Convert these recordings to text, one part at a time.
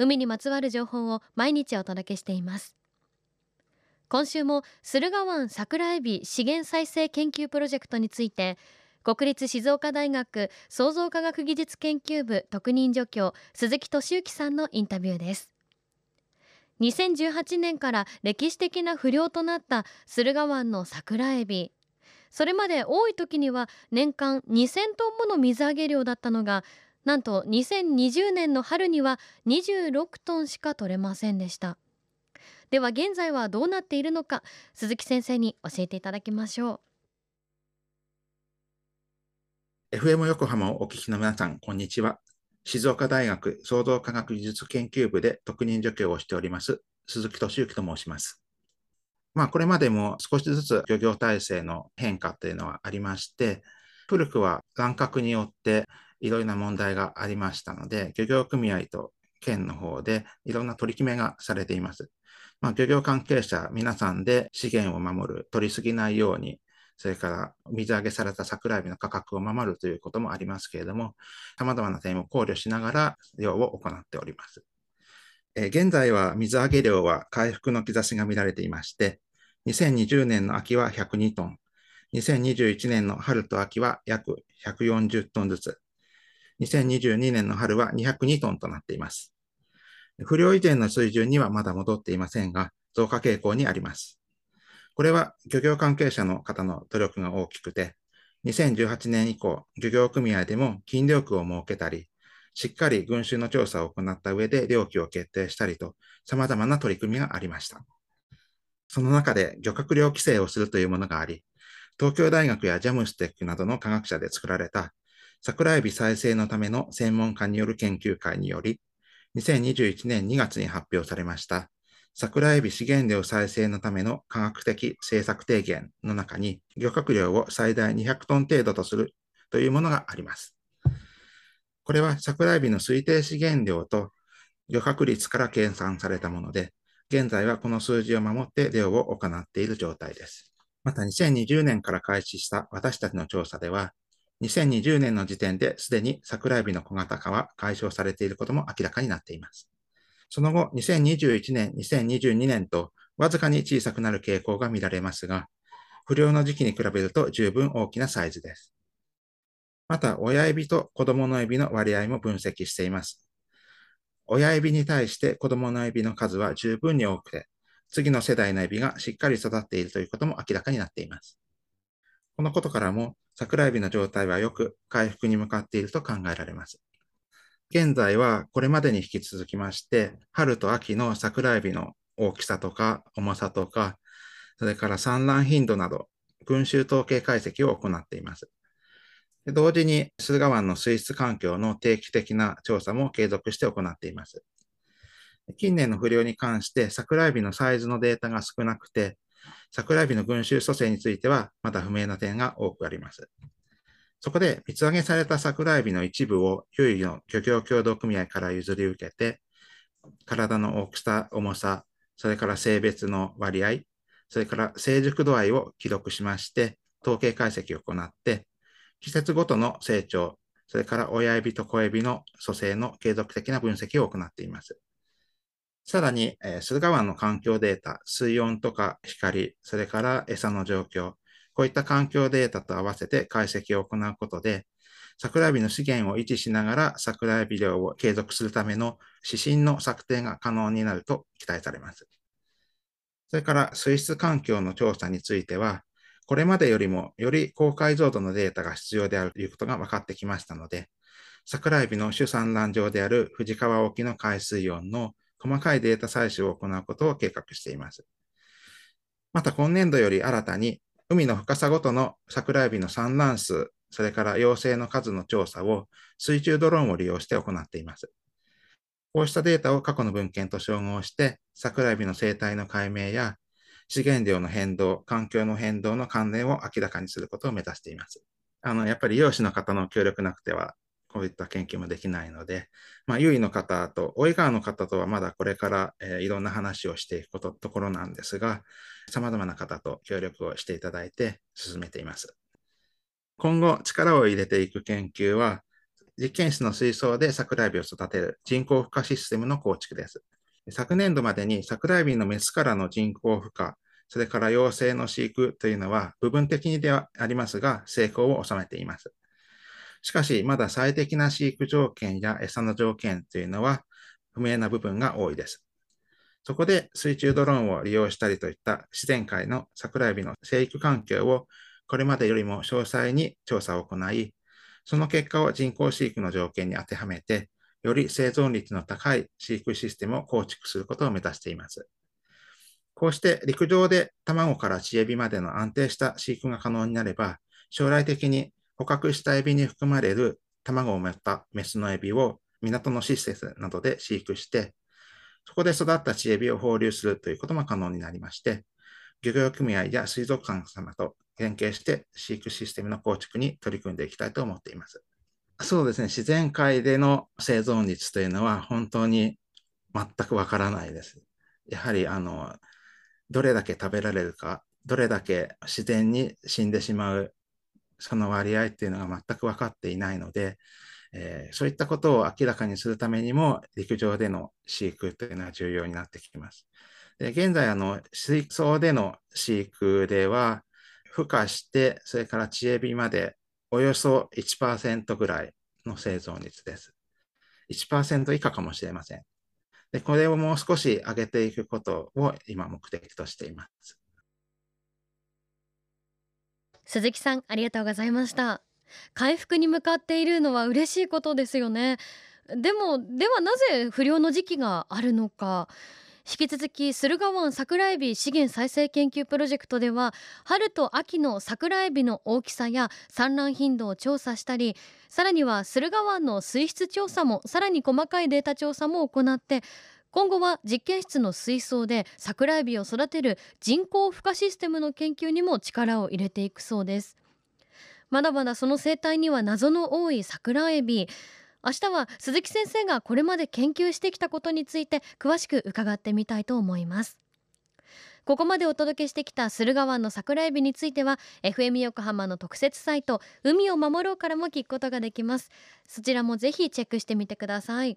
海にまつわる情報を毎日お届けしています。今週も駿河湾桜エビ資源再生研究プロジェクトについて国立静岡大学創造科学技術研究部特任助教鈴木俊之さんのインタビューです。2018年から歴史的な不漁となった駿河湾の桜エビ。それまで多い時には年間2000トンもの水揚げ量だったのがなんと2020年の春には26トンしか取れませんでした。では現在はどうなっているのか鈴木先生に教えていただきましょう。FM 横浜をお聞きの皆さんこんにちは。静岡大学創造科学技術研究部で特任助教をしております鈴木俊之と申します。まあこれまでも少しずつ漁業体制の変化というのはありまして古くは乱獲によっていろいろな問題がありましたので、漁業組合と県の方でいろんな取り決めがされています。まあ、漁業関係者皆さんで資源を守る、取りすぎないように、それから水揚げされた桜エビの価格を守るということもありますけれども、様々な点を考慮しながら漁を行っております。え現在は水揚げ量は回復の兆しが見られていまして、2020年の秋は102トン、2021年の春と秋は約140トンずつ、2022年の春は202トンとなっています。不良以前の水準にはまだ戻っていませんが、増加傾向にあります。これは漁業関係者の方の努力が大きくて、2018年以降、漁業組合でも禁漁区を設けたり、しっかり群衆の調査を行った上で料金を決定したりと、様々な取り組みがありました。その中で漁獲量規制をするというものがあり、東京大学やジャムステックなどの科学者で作られた桜エビ再生のための専門家による研究会により、2021年2月に発表されました桜エビ資源量再生のための科学的政策提言の中に、漁獲量を最大200トン程度とするというものがあります。これは桜エビの推定資源量と漁獲率から計算されたもので、現在はこの数字を守って漁を行っている状態です。また2020年から開始した私たちの調査では、2020年の時点ですでに桜エビの小型化は解消されていることも明らかになっています。その後、2021年、2022年とわずかに小さくなる傾向が見られますが、不良の時期に比べると十分大きなサイズです。また、親エビと子供のエビの割合も分析しています。親エビに対して子供のエビの数は十分に多くて、次の世代のエビがしっかり育っているということも明らかになっています。このことからも、桜エビの状態はよく回復に向かっていると考えられます。現在はこれまでに引き続きまして、春と秋の桜エビの大きさとか重さとか、それから産卵頻度など、群衆統計解析を行っています。同時に駿河湾の水質環境の定期的な調査も継続して行っています。近年の不良に関して桜エビのサイズのデータが少なくて、桜エビの群衆蘇生については、まだ不明な点が多くあります。そこで、水揚げされた桜エビの一部を、優位の漁業協同組合から譲り受けて、体の大きさ、重さ、それから性別の割合、それから成熟度合いを記録しまして、統計解析を行って、季節ごとの成長、それから親エビと子エビの蘇生の継続的な分析を行っています。さらに、えー、駿河湾の環境データ、水温とか光、それから餌の状況、こういった環境データと合わせて解析を行うことで、桜エビの資源を維持しながら桜エビ漁を継続するための指針の策定が可能になると期待されます。それから水質環境の調査については、これまでよりもより高解像度のデータが必要であるということが分かってきましたので、桜エビの主産卵場である富士川沖の海水温の細かいデータ採取を行うことを計画しています。また今年度より新たに海の深さごとの桜エビの産卵数、それから幼生の数の調査を水中ドローンを利用して行っています。こうしたデータを過去の文献と照合して、桜エビの生態の解明や資源量の変動、環境の変動の関連を明らかにすることを目指しています。あのやっぱり漁師の方の協力なくてはこういった研究もできないので、まあ、優位の方と、大井川の方とはまだこれから、えー、いろんな話をしていくことところなんですが、様々な方と協力をしていただいて進めています。今後、力を入れていく研究は、実験室の水槽で桜エビを育てる人工孵化システムの構築です。昨年度までに桜エビのメスからの人工孵化、それから幼生の飼育というのは部分的にではありますが、成功を収めています。しかし、まだ最適な飼育条件や餌の条件というのは不明な部分が多いです。そこで水中ドローンを利用したりといった自然界の桜エビの生育環境をこれまでよりも詳細に調査を行い、その結果を人工飼育の条件に当てはめて、より生存率の高い飼育システムを構築することを目指しています。こうして陸上で卵から稚エビまでの安定した飼育が可能になれば、将来的に捕獲したエビに含まれる卵を持ったメスのエビを港の施設などで飼育して、そこで育った稚エビを放流するということも可能になりまして、漁業組合や水族館様と連携して飼育システムの構築に取り組んでいきたいと思っています。そうですね、自然界での生存率というのは本当に全くわからないです。やはりあのどれだけ食べられるか、どれだけ自然に死んでしまうその割合っていうのが全く分かっていないので、えー、そういったことを明らかにするためにも、陸上での飼育というのは重要になってきます。で現在、あの、水槽での飼育では、孵化して、それから稚エビまでおよそ1%ぐらいの生存率です。1%以下かもしれません。で、これをもう少し上げていくことを今目的としています。鈴木さんありがとうございました。回復に向かっているのは嬉しいことですよね。でもではなぜ不良の時期があるのか。引き続き駿河湾桜えび資源再生研究プロジェクトでは春と秋の桜えびの大きさや産卵頻度を調査したりさらには駿河湾の水質調査もさらに細かいデータ調査も行って今後は実験室の水槽で桜エビを育てる人工孵化システムの研究にも力を入れていくそうです。まだまだその生態には謎の多い桜エビ。明日は鈴木先生がこれまで研究してきたことについて詳しく伺ってみたいと思います。ここまでお届けしてきた駿河湾の桜エビについては FM 横浜の特設サイト海を守ろうからも聞くことができます。そちらもぜひチェックしてみてください。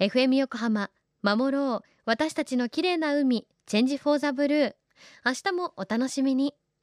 FM 横浜守ろう。私たちの綺麗な海チェンジフォーザブルー。明日もお楽しみに。